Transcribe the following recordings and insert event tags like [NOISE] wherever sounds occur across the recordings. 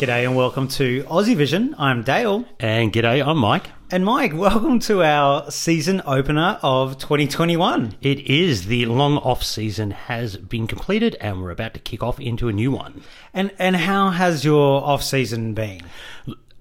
G'day and welcome to Aussie Vision. I'm Dale. And g'day, I'm Mike. And Mike, welcome to our season opener of 2021. It is the long off season has been completed, and we're about to kick off into a new one. And and how has your off season been?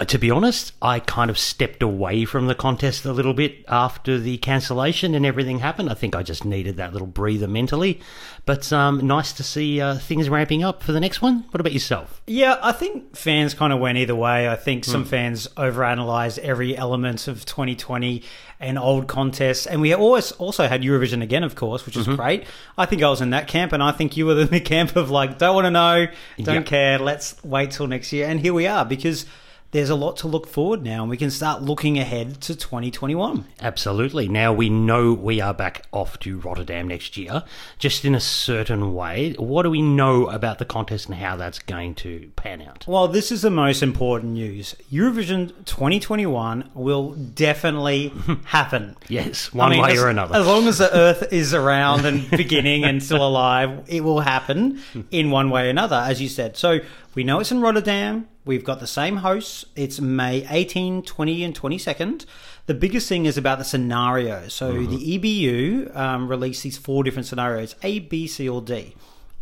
Uh, To be honest, I kind of stepped away from the contest a little bit after the cancellation and everything happened. I think I just needed that little breather mentally. But um, nice to see uh, things ramping up for the next one. What about yourself? Yeah, I think fans kind of went either way. I think some fans overanalyzed every element of 2020 and old contests. And we always also had Eurovision again, of course, which is great. I think I was in that camp, and I think you were in the [LAUGHS] camp of like, don't want to know, don't Yeah. care, let's wait till next year. And here we are because there's a lot to look forward now, and we can start looking ahead to 2021. Absolutely. Now we know we are back off to Rotterdam next year, just in a certain way. What do we know about the contest and how that's going to pan out? Well, this is the most important news. Eurovision 2021 will definitely [LAUGHS] happen. Yes, one I mean, way as, or another. As long as the [LAUGHS] Earth is around and beginning and still alive, it will happen in one way or another, as you said. So we know it's in Rotterdam. We've got the same hosts. It's May 18, 20, and 22nd. The biggest thing is about the scenarios. So Mm-hmm. the EBU um, released these four different scenarios A, B, C, or D.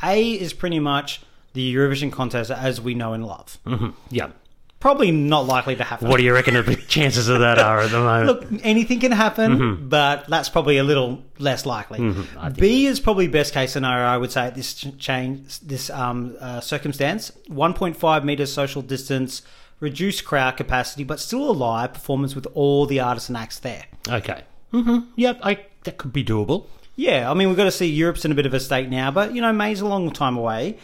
A is pretty much the Eurovision contest as we know and love. yeah. Probably not likely to happen. What do you reckon the [LAUGHS] chances of that are at the moment? Look, anything can happen, Mm-hmm. but that's probably a little less likely. B is probably best case scenario, I would say, at this change, this um, uh, circumstance. 1.5 meters social distance, reduced crowd capacity, but still a live performance with all the artists and acts there. Okay. Mm-hmm. Yep, I, that could be doable. Yeah, I mean, we've got to see Europe's in a bit of a state now, but you know, May's a long time away.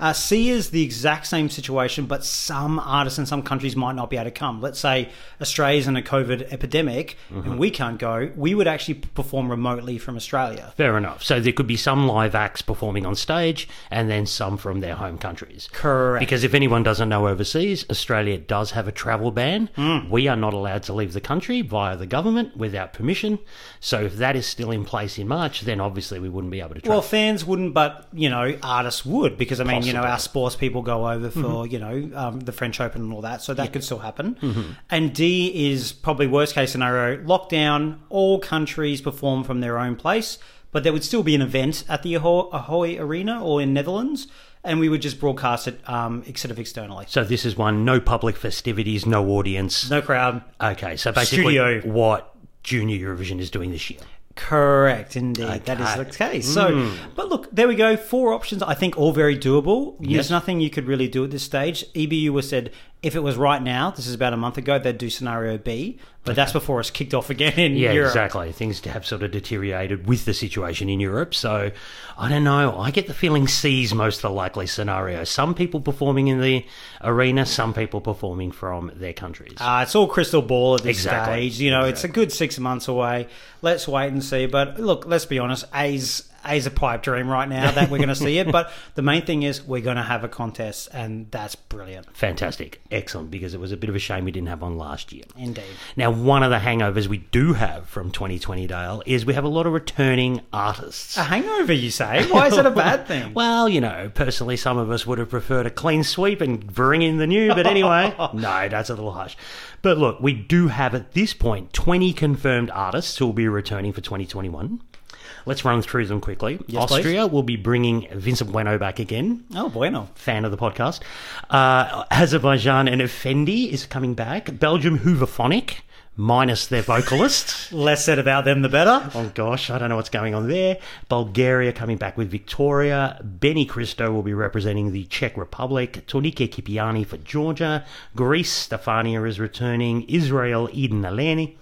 Uh, C is the exact same situation, but some artists in some countries might not be able to come. Let's say Australia's in a COVID epidemic and we can't go. We would actually perform remotely from Australia. Fair enough. So there could be some live acts performing on stage and then some from their home countries. Correct. Because if anyone doesn't know overseas, Australia does have a travel ban. Hmm. We are not allowed to leave the country via the government without permission. So if that is still in place in March, then obviously we wouldn't be able to travel. Well, fans wouldn't, but you know, artists would because I mean, you know, our sports people go over for you know um, the French Open and all that, so that could still happen. Mm-hmm. And D is probably worst case scenario: lockdown. All countries perform from their own place, but there would still be an event at the Ahoy, Ahoy Arena or in Netherlands, and we would just broadcast it um, sort of externally. so this is one no public festivities, no audience. No crowd. Okay, so basically Studio. what Junior Eurovision is doing this year. Correct, indeed. That is the Okay. case. So, hmm. but look, there we go. Four options. I think all very doable. Yes. There's nothing you could really do at this stage. EBU was said if it was right now, this is about a month ago, they'd do scenario B, but that's before it's kicked off again in Yeah, Europe. exactly. Things have sort of deteriorated with the situation in Europe. So I don't know. I get the feeling C's most the likely scenario. Some people performing in the arena, some people performing from their countries. Uh, it's all crystal ball at this Exactly. stage. You know, it's a good six months away. Let's wait and see. But look, let's be honest. A's A's a pipe dream right now that we're going to see it. But the main thing is we're going to have a contest, and that's brilliant. Fantastic. Excellent. Because it was a bit of a shame we didn't have one last year. Indeed. Now, one of the hangovers we do have from 2020, Dale, is we have a lot of returning artists. A hangover, you say? Why is that a bad thing? [LAUGHS] Well, you know, personally, some of us would have preferred a clean sweep and bring in the new, but anyway, [LAUGHS] no, that's a little harsh. But look, we do have at this point 20 confirmed artists who will be returning for 2021. Let's run through them quickly. Yes, please. Austria will be bringing Vincent Bueno back again. Oh, bueno. Fan of the podcast. Uh, Azerbaijan and Efendi is coming back. Belgium Hooverphonic, minus their vocalist. [LAUGHS] Less said about them, the better. Oh gosh, I don't know what's going on there. Bulgaria coming back with Victoria. Benny Cristo will be representing the Czech Republic. Tornike Kipiani for Georgia. Greece, Stefania is returning. Israel, Eden Alene.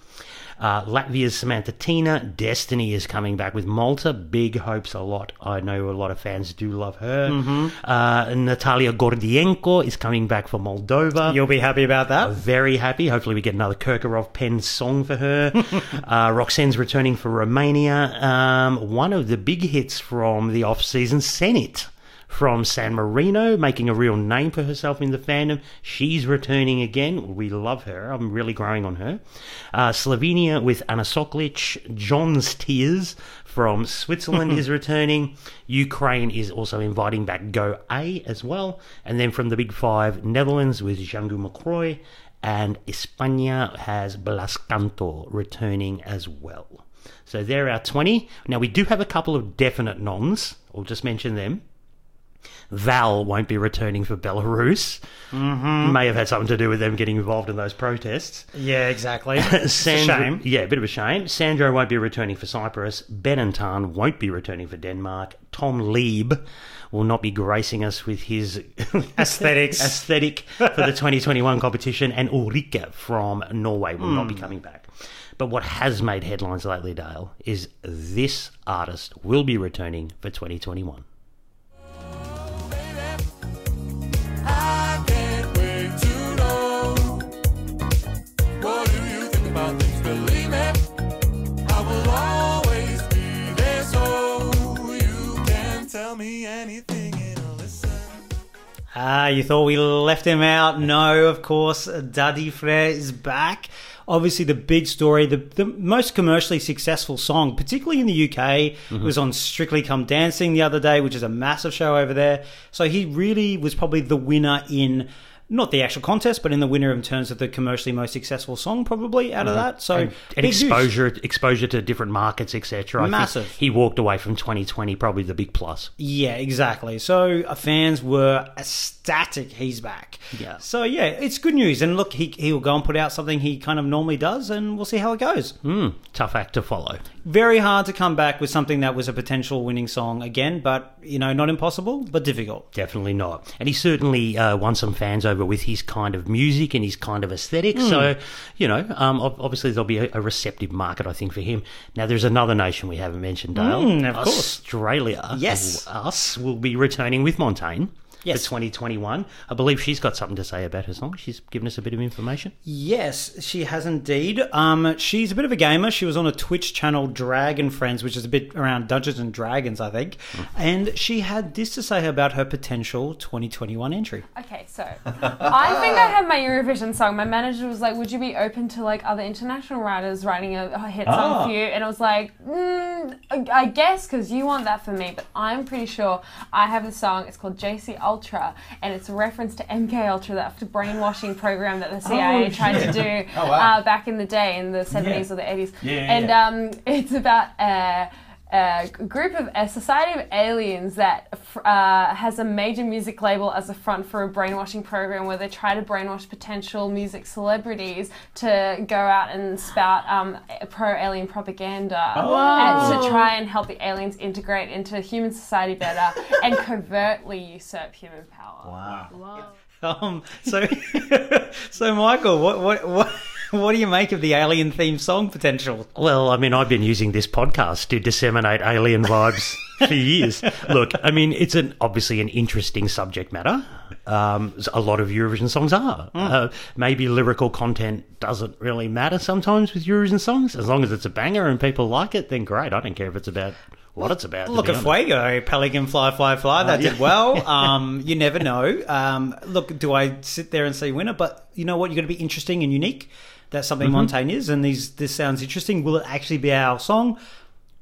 Uh, Latvia's Samanta Tina. Destiny is coming back with Malta. Big hopes a lot. I know a lot of fans do love her. Uh, Natalia Gordienko is coming back for Moldova. You'll be happy about that. Very happy. Hopefully, we get another Kirkorov pen song for her. [LAUGHS] uh, Roxen's returning for Romania. Um, one of the big hits from the off season, Senhit, from San Marino, making a real name for herself in the fandom. She's returning again. We love her. I'm really growing on her. Uh, Slovenia with Anna Soklic. Gjon's Tears from Switzerland [LAUGHS] is returning. Ukraine is also inviting back Go A as well. And then from the Big Five, Netherlands with Jeangu Macrooy. And España has Blas Blascanto returning as well. So there are 20. Now, we do have a couple of definite nons. I'll just mention them. Val won't be returning for Belarus. Mm-hmm. May have had something to do with them getting involved in those protests. Yeah, exactly. [LAUGHS] It's a Sandro, shame. Yeah, a bit of a shame. Sandro won't be returning for Cyprus. Ben & Tan won't be returning for Denmark. Tom Leeb will not be gracing us with his [LAUGHS] Aesthetics. aesthetic for the [LAUGHS] 2021 competition. And Ulrikke from Norway will not be coming back. But what has made headlines lately, Dale, is this artist will be returning for 2021. Ah, you thought we left him out? No, of course. Daði Freyr is back. Obviously, the big story, the, the most commercially successful song, particularly in the UK, was on Strictly Come Dancing the other day, which is a massive show over there. So he really was probably the winner in not the actual contest, but in the winner in terms of the commercially most successful song, probably out of that. So and, and exposure exposure to different markets, etc. Massive. He walked away from 2020 probably the big plus. Yeah, exactly. So uh, fans were ecstatic he's back. Yeah. So yeah, it's good news. And look, he he'll go and put out something he kind of normally does, and we'll see how it goes. Hmm, tough act to follow. Very hard to come back with something that was a potential winning song again, but you know, not impossible, but difficult. Definitely not. And he certainly uh, won some fans over with his kind of music and his kind of aesthetic. So, you know, um, obviously there'll be a, a receptive market, I think, for him. Now, there's another nation we haven't mentioned, Dale. Mm, of course. Australia. Yes. Us will be returning with Montaigne. Yes. For 2021. I believe she's got something to say about her song. She's given us a bit of information. Yes, she has indeed. Um, she's a bit of a gamer. She was on a Twitch channel, Dragon Friends, which is a bit around Dungeons and Dragons, I think. And she had this to say about her potential 2021 entry. Okay, so I think I have my Eurovision song. My manager was like, "Would you be open to like other international writers writing a, a hit song Ah. for you?" And I was like, mm, I, "I guess because you want that for me." But I'm pretty sure I have the song. It's called JC Ultra, and it's a reference to MK Ultra, that brainwashing [GASPS] program that the CIA Oh, tried to do uh, back in the day in the 70s or the 80s. Yeah, yeah, and yeah. um, [LAUGHS] it's about. Uh, a group of a society of aliens that uh, has a major music label as a front for a brainwashing program where they try to brainwash potential music celebrities to go out and spout um, pro alien propaganda and to try and help the aliens integrate into human society better [LAUGHS] and covertly usurp human power. Wow. [LAUGHS] Um, so, [LAUGHS] so Michael, what, what, what, [LAUGHS] what do you make of the alien themed song potential? Well, I mean, I've been using this podcast to disseminate alien vibes [LAUGHS] for years. Look, I mean, it's an obviously an interesting subject matter. Um, a lot of Eurovision songs are. Uh, maybe lyrical content doesn't really matter sometimes with Eurovision songs. As long as it's a banger and people like it, then great. I don't care if it's about what it's about. Look at. Fuego, Pelican Fly Fly Fly. That did well. [LAUGHS] Um, you never know. Um, look, do I sit there and say winner? But you know what? You're going to be interesting and unique. That's something Montaigne is, and these this sounds interesting. Will it actually be our song?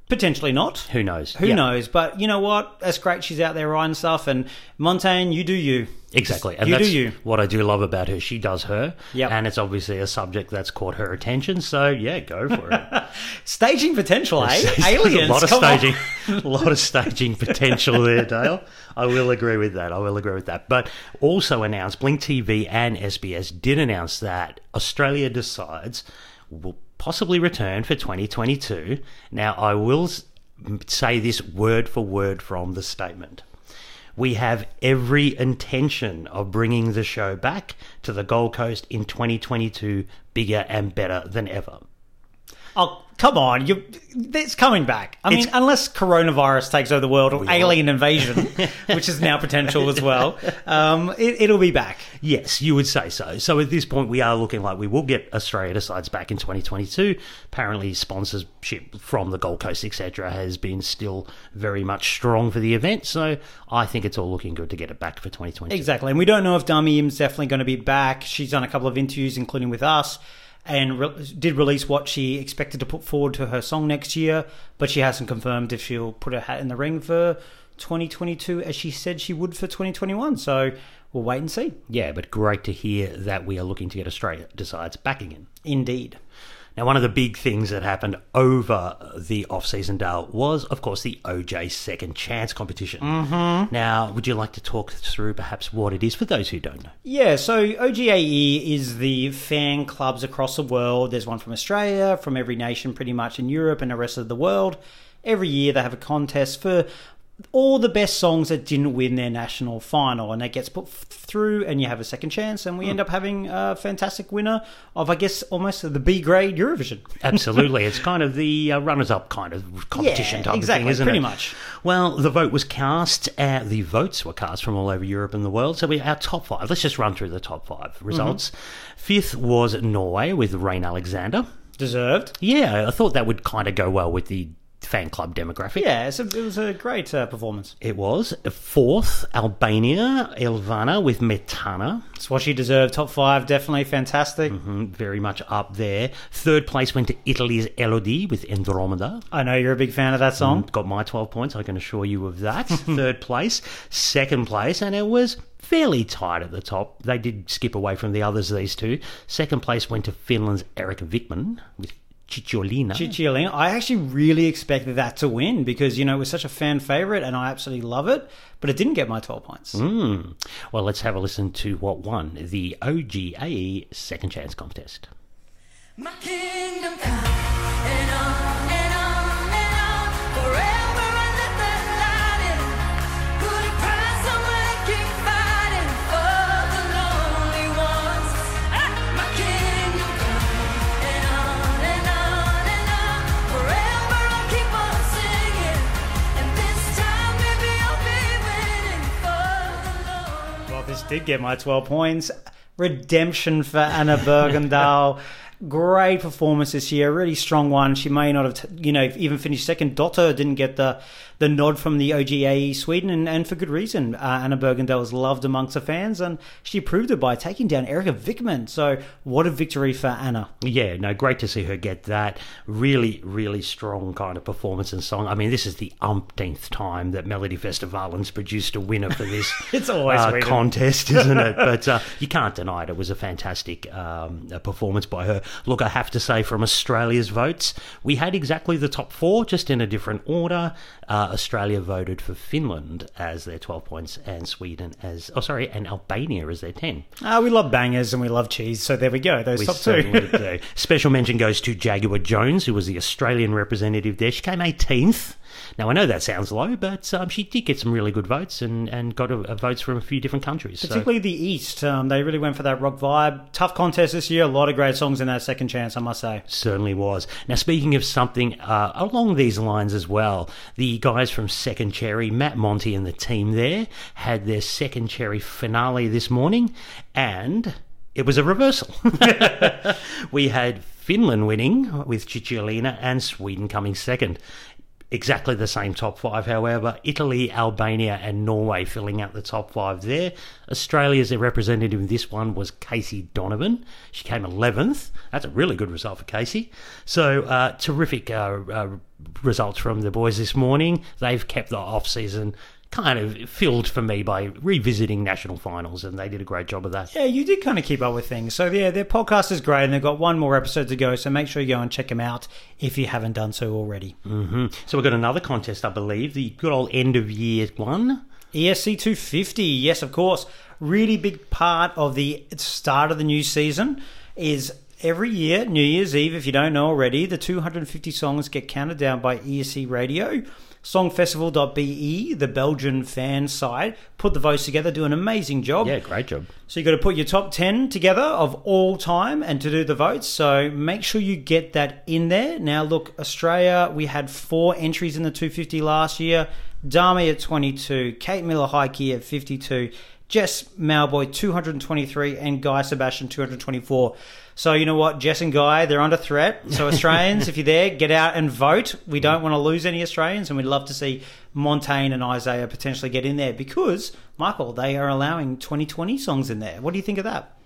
Potentially not. Who knows? Who Yeah. knows? But you know what? That's great. She's out there writing stuff, and Montaigne, you do you. Exactly. And You do that's you. what I do love about her. She does her. Yep. And it's obviously a subject that's caught her attention. So, yeah, go for it. [LAUGHS] Staging potential, eh? [LAUGHS] Aliens. a lot of staging, [LAUGHS] a lot of staging potential there, Dale. I will agree with that. I will agree with that. But also announced, Blink TV and SBS did announce that Australia decides will possibly return for 2022. Now, I will say this word for word from the statement. We have every intention of bringing the show back to the Gold Coast in 2022 bigger and better than ever. Oh, come on. You, it's coming back. I mean, It's- unless coronavirus takes over the world or alien invasion, [LAUGHS] which is now potential as well, um, it, it'll be back. Yes, you would say so. So at this point, we are looking like we will get Australia decides back in 2022. Apparently, sponsorship from the Gold Coast, etc., has been still very much strong for the event. So I think it's all looking good to get it back for 2022. Exactly. And we don't know if Dami Im's definitely going to be back. She's done a couple of interviews, including with us, and re- did release what she expected to put forward to her song next year, but she hasn't confirmed if she'll put her hat in the ring for 2022 as she said she would for 2021. So we'll wait and see. Yeah, but great to hear that we are looking to get Australia decides back again. Indeed. Now, one of the big things that happened over the off-season, Dale, was, of course, the OGAE Second Chance competition. Mm-hmm. Now, would you like to talk through perhaps what it is for those who don't know? Yeah, so OGAE is the fan clubs across the world. There's one from Australia, from every nation pretty much in Europe and the rest of the world. Every year they have a contest for all the best songs that didn't win their national final, and that gets put f- through, and you have a second chance, and we end up having a fantastic winner of, I guess, almost the B grade Eurovision. [LAUGHS] Absolutely, it's kind of the uh, runners-up kind of competition Yeah, type exactly, of thing, isn't pretty it? much. Well, the vote was cast. Uh, the votes were cast from all over Europe and the world. So we our top five. Let's just run through the top five results. Fifth was Norway with Rein Alexander. Deserved. Yeah, I thought that would kind of go well with the fan club demographic. Yeah, so it was a great uh, performance. It was. Fourth, Albania, Elvana with Metana. It's what she deserved. Top five, definitely fantastic. Mm, Very much up there. Third place went to Italy's Elodie with Andromeda. I know you're a big fan of that song. Got my 12 points, I can assure you of that. [LAUGHS] Third place. Second place, and it was fairly tight at the top. They did skip away from the others, these two. Second place went to Finland's Erika Vikman with Cicciolina. Cicciolina. I actually really expected that to win because, you know, it was such a fan favourite and I absolutely love it, but it didn't get my 12 points. Mm. Well, let's have a listen to what won the OGAE Second Chance contest. Did get my 12 points. Redemption for Anna Bergendahl. [LAUGHS] Great performance this year, really strong one. She may not have, you know, even finished second. Dotter didn't get the the nod from the OGAE Sweden, and, and for good reason. Uh, Anna Bergendahl was loved amongst the fans, and she proved it by taking down Erika Vikman. So, what a victory for Anna! Yeah, no, great to see her get that. Really, really strong kind of performance and song. I mean, this is the umpteenth time that Melodifestivalen's produced a winner for this [LAUGHS] It's always uh, contest, isn't it? [LAUGHS] But uh, you can't deny it. It was a fantastic um, performance by her. Look, I have to say, from Australia's votes, we had exactly the top four, just in a different order. Uh, Australia voted for Finland as their 12 points and Sweden as, oh, sorry, and Albania as their 10. Uh, we love bangers and we love cheese, so there we go. Those We top two. [LAUGHS] Special mention goes to Jaguar Jonze, who was the Australian representative there. She came 18th. Now, I know that sounds low, but um, she did get some really good votes and, and got a, a votes from a few different countries. So, Particularly the East, um, they really went for that rock vibe. Tough contest this year. A lot of great songs in that second chance, I must say. certainly was. Now, speaking of something uh, along these lines as well, the guys from Second Cherry, Matt Monty and the team there, had their Second Cherry finale this morning, and it was a reversal. [LAUGHS] we had Finland winning with Cicciolina and Sweden coming second. Exactly the same top five, however. Italy, Albania, and Norway filling out the top five there. Australia's representative in this one was Casey Donovan. She came 11th. That's a really good result for Casey. So, uh, terrific uh, uh, results from the boys this morning. They've kept the off season kind of filled for me by revisiting national finals, and they did a great job of that. Yeah, you did kind of keep up with things. So, yeah, their podcast is great and they've got one more episode to go. So, make sure you go and check them out if you haven't done so already. hmm So, we've got another contest, I believe, the good old end of year one. ESC 250, yes, of course. Really big part of the start of the new season is every year, New Year's Eve, if you don't know already, the 250 songs get counted down by ESC Radio. Songfestival.be, the Belgian fan side, put the votes together, do an amazing job. Yeah, great job. So you've got to put your top 10 together of all time and to do the votes. So make sure you get that in there. Now, look, Australia, we had four entries in the 250 last year. Dami at 22, Kate Miller-Heidke at 52, Jess Mauboy 223, and Guy Sebastian 224. So you know what, Jess and Guy, they're under threat. So [LAUGHS] Australians, if you're there, get out and vote. We don't want to lose any Australians, and we'd love to see Montaigne and Isaiah potentially get in there because Michael, they are allowing 2020 songs in there. What do you think of that?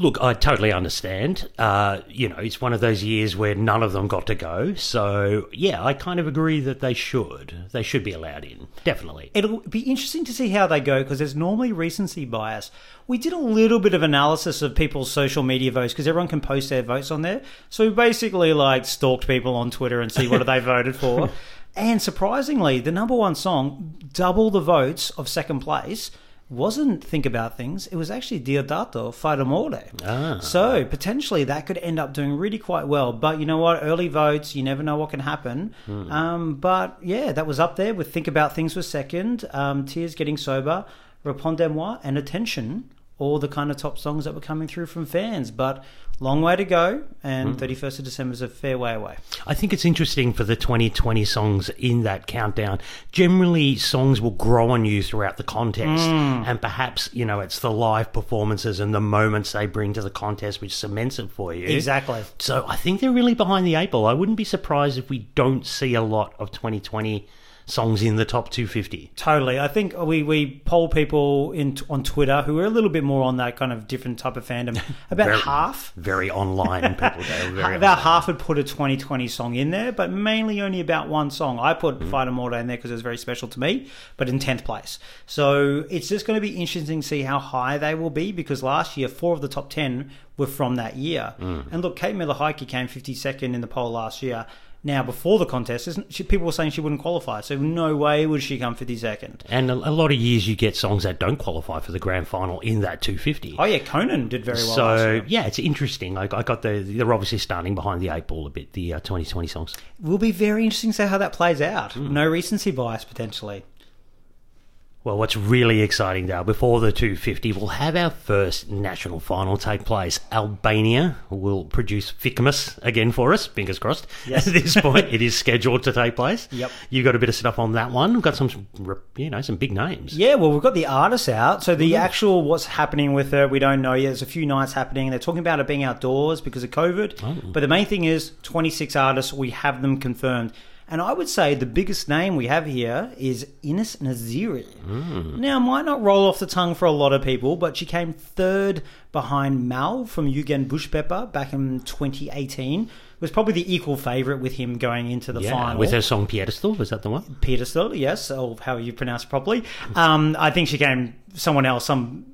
Look, I totally understand. Uh, you know, it's one of those years where none of them got to go. So, yeah, I kind of agree that they should. They should be allowed in. Definitely. It'll be interesting to see how they go because there's normally recency bias. We did a little bit of analysis of people's social media votes because everyone can post their votes on there. So we basically like stalked people on Twitter and see what they [LAUGHS] voted for. [LAUGHS] And surprisingly, the number one song, double the votes of second place, wasn't Think About Things. It was actually Diodato Fai Rumore. Ah. So potentially that could end up doing really quite well. But you know what? Early votes, you never know what can happen. Um, but yeah, that was up there with Think About Things was second. Um, Tears Getting Sober, Répondez-moi, and Attention. All the kind of top songs that were coming through from fans. But long way to go. And mm. 31st of December is a fair way away. I think it's interesting for the 2020 songs in that countdown. Generally, songs will grow on you throughout the contest, mm. and perhaps you know it's the live performances and the moments they bring to the contest which cements it for you. Exactly. So I think they're really behind the eight ball. I wouldn't be surprised if we don't see a lot of 2020 songs in the top 250. Totally. I think we, we poll people in on Twitter who are a little bit more on that kind of different type of fandom. [LAUGHS] About Very- half. Very online [LAUGHS] people. Very About online. half would put a 2020 song in there, but mainly only about one song. I put Mm. Fai Rumore in there because it was very special to me, but in 10th place. So it's just going to be interesting to see how high they will be because last year, four of the top 10 were from that year. Mm. And look, Kate Miller-Heidke came 52nd in the poll last year. Now, before the contest, isn't she, people were saying she wouldn't qualify, so no way would she come 52nd. And a, a lot of years you get songs that don't qualify for the grand final in that 250. Oh, yeah, Conan did very well so yeah, it's interesting. I, I got the they're obviously starting behind the eight ball a bit. The uh, 2020 songs. Will be very interesting to see how that plays out. Mm. No recency bias, potentially. Well, what's really exciting now, before the 250, we'll have our first national final take place. Albania will produce Ficmus again for us, fingers crossed. Yes. At this point, [LAUGHS] it is scheduled to take place. Yep. You got a bit of stuff on that one. We've got some, you know, some big names. Yeah, well, we've got the artists out. So Mm-hmm. the actual what's happening with her, we don't know yet. There's a few nights happening. They're talking about it being outdoors because of COVID. Oh. But the main thing is 26 artists. We have them confirmed. And I would say the biggest name we have here is Inis Neziri. Mm. Now, might not roll off the tongue for a lot of people, but she came third behind Mal from Eugent Bushpepa back in 2018. Was probably the equal favourite with him going into the Yeah, final. with her song Pedestal, was that the one? Pedestal, yes, or how you pronounce it properly. Um, I think she came someone else, some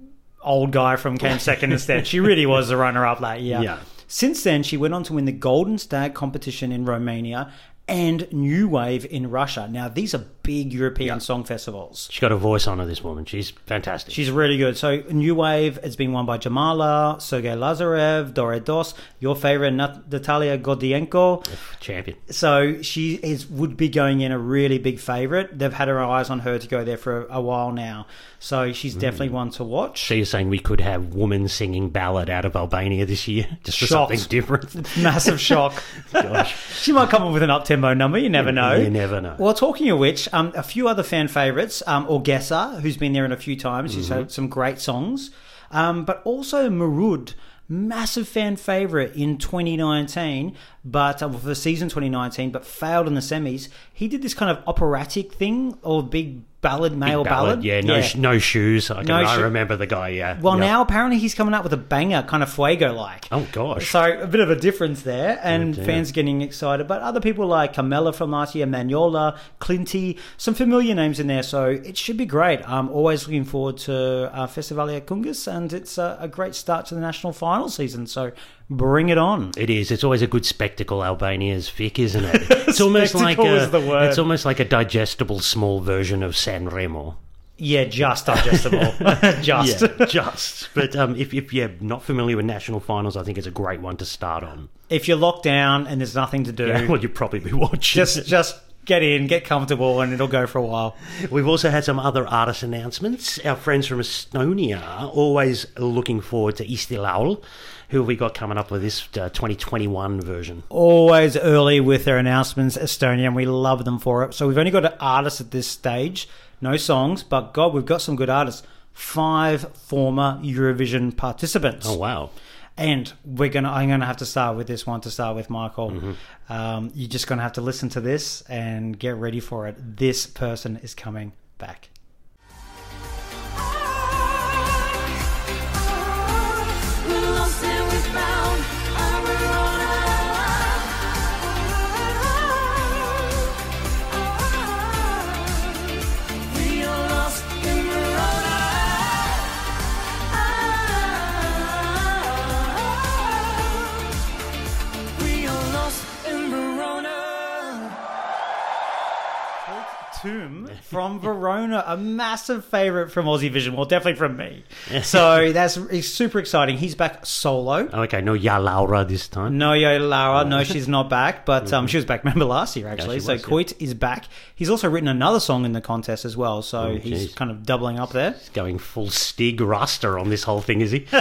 old guy from came second [LAUGHS] instead. She really was the runner up that year. Yeah. Since then, she went on to win the Golden Stag competition in Romania and New Wave in Russia. Now, these are big European song festivals. She's got a voice on her, this woman. She's fantastic. She's really good. So, New Wave has been won by Jamala, Sergei Lazarev, Dore Dos, your favorite Nat- Natalia Godienko. champion. So she is would be going in a really big favourite. They've had her eyes on her to go there for a, a while now. So she's mm. definitely one to watch. So you're saying we could have women singing ballad out of Albania this year? [LAUGHS] Just for Shocked. something different? [LAUGHS] Massive shock. [LAUGHS] Gosh. She might come up with an up tempo number. You never know. You never know. Well, talking of which, um, a few other fan favourites. Um, Orgessa, who's been there in a few times. She's Mm-hmm. had some great songs. Um, but also Marud, massive fan favourite in 2019, but uh, for the season 2019, but failed in the semis. He did this kind of operatic thing or big ballad, male ballad. Yeah, no, Sh- no shoes. I, can, No I remember the guy. Yeah. Well, Yeah. now apparently he's coming up with a banger, kind of fuego like. Oh gosh. So a bit of a difference there, and dear. fans getting excited. But other people like Carmela from last year, Magnola, Clinty, some familiar names in there. So it should be great. I'm always looking forward to uh, Festivali i Këngës, and it's a, a great start to the national final season. So bring it on. It is. It's always a good spectacle. Albania's Vic, isn't it? [LAUGHS] It's almost like a. is the word. It's almost like a digestible small version of San Remo. Yeah, just digestible. [LAUGHS] [LAUGHS] just. Yeah, just. But um, if, if you're not familiar with national finals, I think it's a great one to start on. If you're locked down and there's nothing to do, Yeah, well, you'd probably be watching. just just get in, get comfortable, and it'll go for a while. We've also had some other artist announcements. Our friends from Estonia always looking forward to Eesti Laul. Who have we got coming up with this uh, 2021 version? Always early with their announcements, Estonia, and we love them for it. So we've only got artists at this stage, no songs, but God, we've got some good artists. Five former Eurovision participants. Oh wow! And we're gonna. I'm gonna have to start with this one to start with, Michael. Um, you're just gonna have to listen to this and get ready for it. This person is coming back. From Verona, a massive favourite from Aussie Vision. Well, definitely from me. So that's it's super exciting. He's back solo. Okay, no, Ya Laura this time. No, yo, Lara. No, she's not back, but um, she was back. Remember last year, actually. she so was, yeah. Koit is back. He's also written another song in the contest as well. So Oh, he's kind of doubling up there. He's Going full Stig Rästa on this whole thing, is he? [LAUGHS]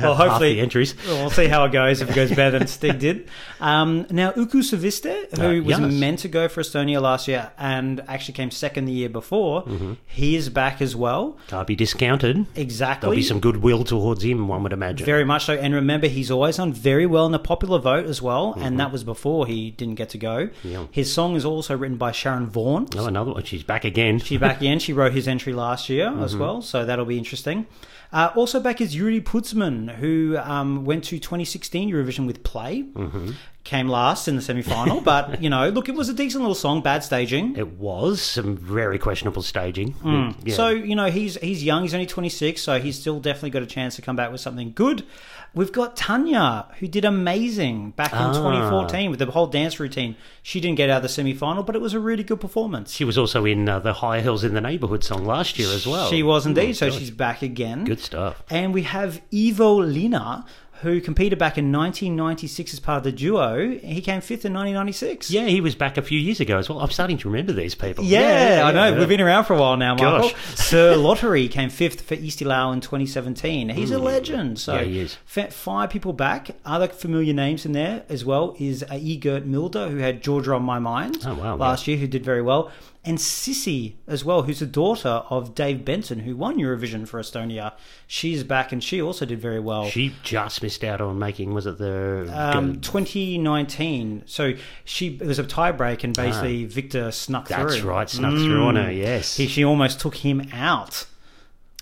Well, [LAUGHS] hopefully, the entries. [LAUGHS] We'll see how it goes. If it goes better than Stig did. Um, now, Uku Suviste, who Uh, was yes. meant to go for Estonia last year and actually came second the year before, Mm-hmm. he is back as well. Can't be discounted. Exactly. There'll be some goodwill towards him, one would imagine. Very much so. And remember, he's always done very well in the popular vote as well. And that was before he didn't get to go. Mm-hmm. Yeah. His song is also written by Sharon Vaughan. Oh, another one. She's back again. She's back [LAUGHS] again. She wrote his entry last year as Mm-hmm. well. So that'll be interesting. Uh, also back is Jüri Pootsmann, who um, went to 2016 Eurovision with Play. Mm-hmm. Came last in the semi final. [LAUGHS] but, you know, look, it was a decent little song. Bad staging. It was some very questionable staging. Yeah. Hmm. So you know he's he's young. He's only twenty six, so he's still definitely got a chance to come back with something good. We've got Tanya, who did amazing back in Ah. 2014 with the whole dance routine. She didn't get out of the semi final, but it was a really good performance. she was also in uh, the High Hills in the Neighbourhood song last year as well. She was indeed, Oh, so gosh. she's back again. good stuff. And we have Ivo Linna, who competed back in 1996 as part of the duo. He came fifth in 1996. Yeah, he was back a few years ago as well. I'm starting to remember these people. Yeah, I know. yeah. We've been around for a while now, Michael. [LAUGHS] Sir Lottery came fifth for Eesti Laul in 2017. He's a mm. legend. So Yeah, he is. five people back. Other familiar names in there as well is Egert Milder, who had Georgia on My Mind Oh, wow, last year, who did very well. And Sissy as well, who's the daughter of Dave Benton, who won Eurovision for Estonia. She's back and she also did very well. She just missed out on making, was it the. um, 2019. So she it was a tiebreak, and basically Victor snuck through. Ah. Mm. That's right, snuck through on her, yes. He, she almost took him out.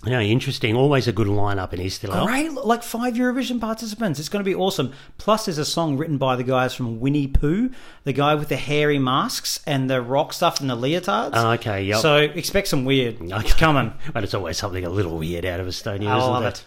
No, interesting. Always a good lineup in East. Great, like five Eurovision participants. It's going to be awesome. Plus, there's a song written by the guys from Winny Puhh, the guy with the hairy masks and the rock stuff and the leotards. Oh, okay, yep. So expect some weird. Okay. It's coming. [LAUGHS] But it's always something a little weird out of Estonia, I isn't love it? it.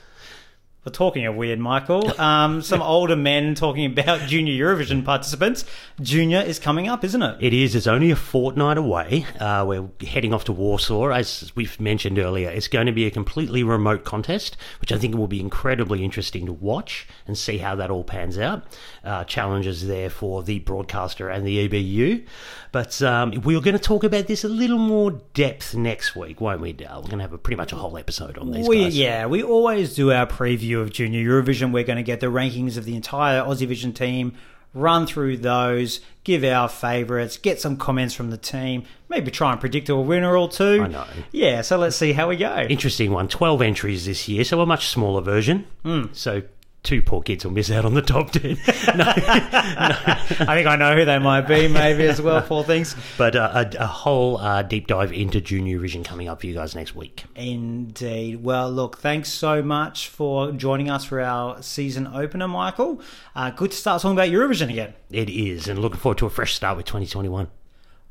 We're talking of weird, Michael. Um, some [LAUGHS] older men talking about junior Eurovision participants. Junior is coming up, isn't it? It is. It's only a fortnight away. Uh, we're heading off to Warsaw, as we've mentioned earlier. It's going to be a completely remote contest, which I think will be incredibly interesting to watch and see how that all pans out. Uh, challenges there for the broadcaster and the EBU. But um, we're going to talk about this a little more depth next week, won't we, Dale? We're going to have a, pretty much a whole episode on these We, guys. yeah, we always do our preview of Junior Eurovision. We're going to get the rankings of the entire Aussie Vision team, run through those, give our favourites, get some comments from the team, maybe try and predict a winner or two. I know. Yeah, so let's see how we go. Interesting one. 12 entries this year, so a much smaller version. Hmm. So two poor kids will miss out on the top [LAUGHS] 10. I think I know who they might be, maybe as well, poor things. But uh, a, a whole uh, deep dive into Junior Vision coming up for you guys next week. Indeed. Well, look, thanks so much for joining us for our season opener, Michael. Uh, good to start talking about Eurovision again. It is, and looking forward to a fresh start with 2021.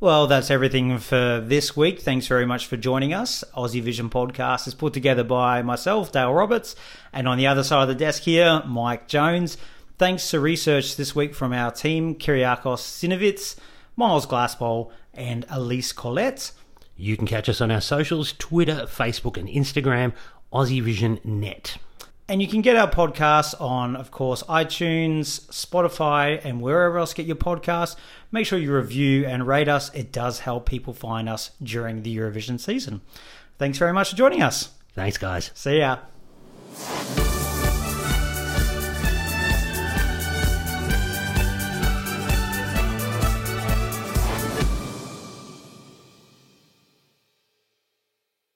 Well, that's everything for this week. Thanks very much for joining us. Aussie Vision Podcast is put together by myself, Dale Roberts, and on the other side of the desk here, Mike Jones. Thanks to research this week from our team, Kyriakos Sinovitz, Miles Glassbowl, and Elise Collette. You can catch us on our socials Twitter, Facebook, and Instagram, Aussie Vision Net. And you can get our podcasts on, of course, iTunes, Spotify, and wherever else get your podcasts. Make sure you review and rate us. It does help people find us during the Eurovision season. Thanks very much for joining us. Thanks, guys. See ya.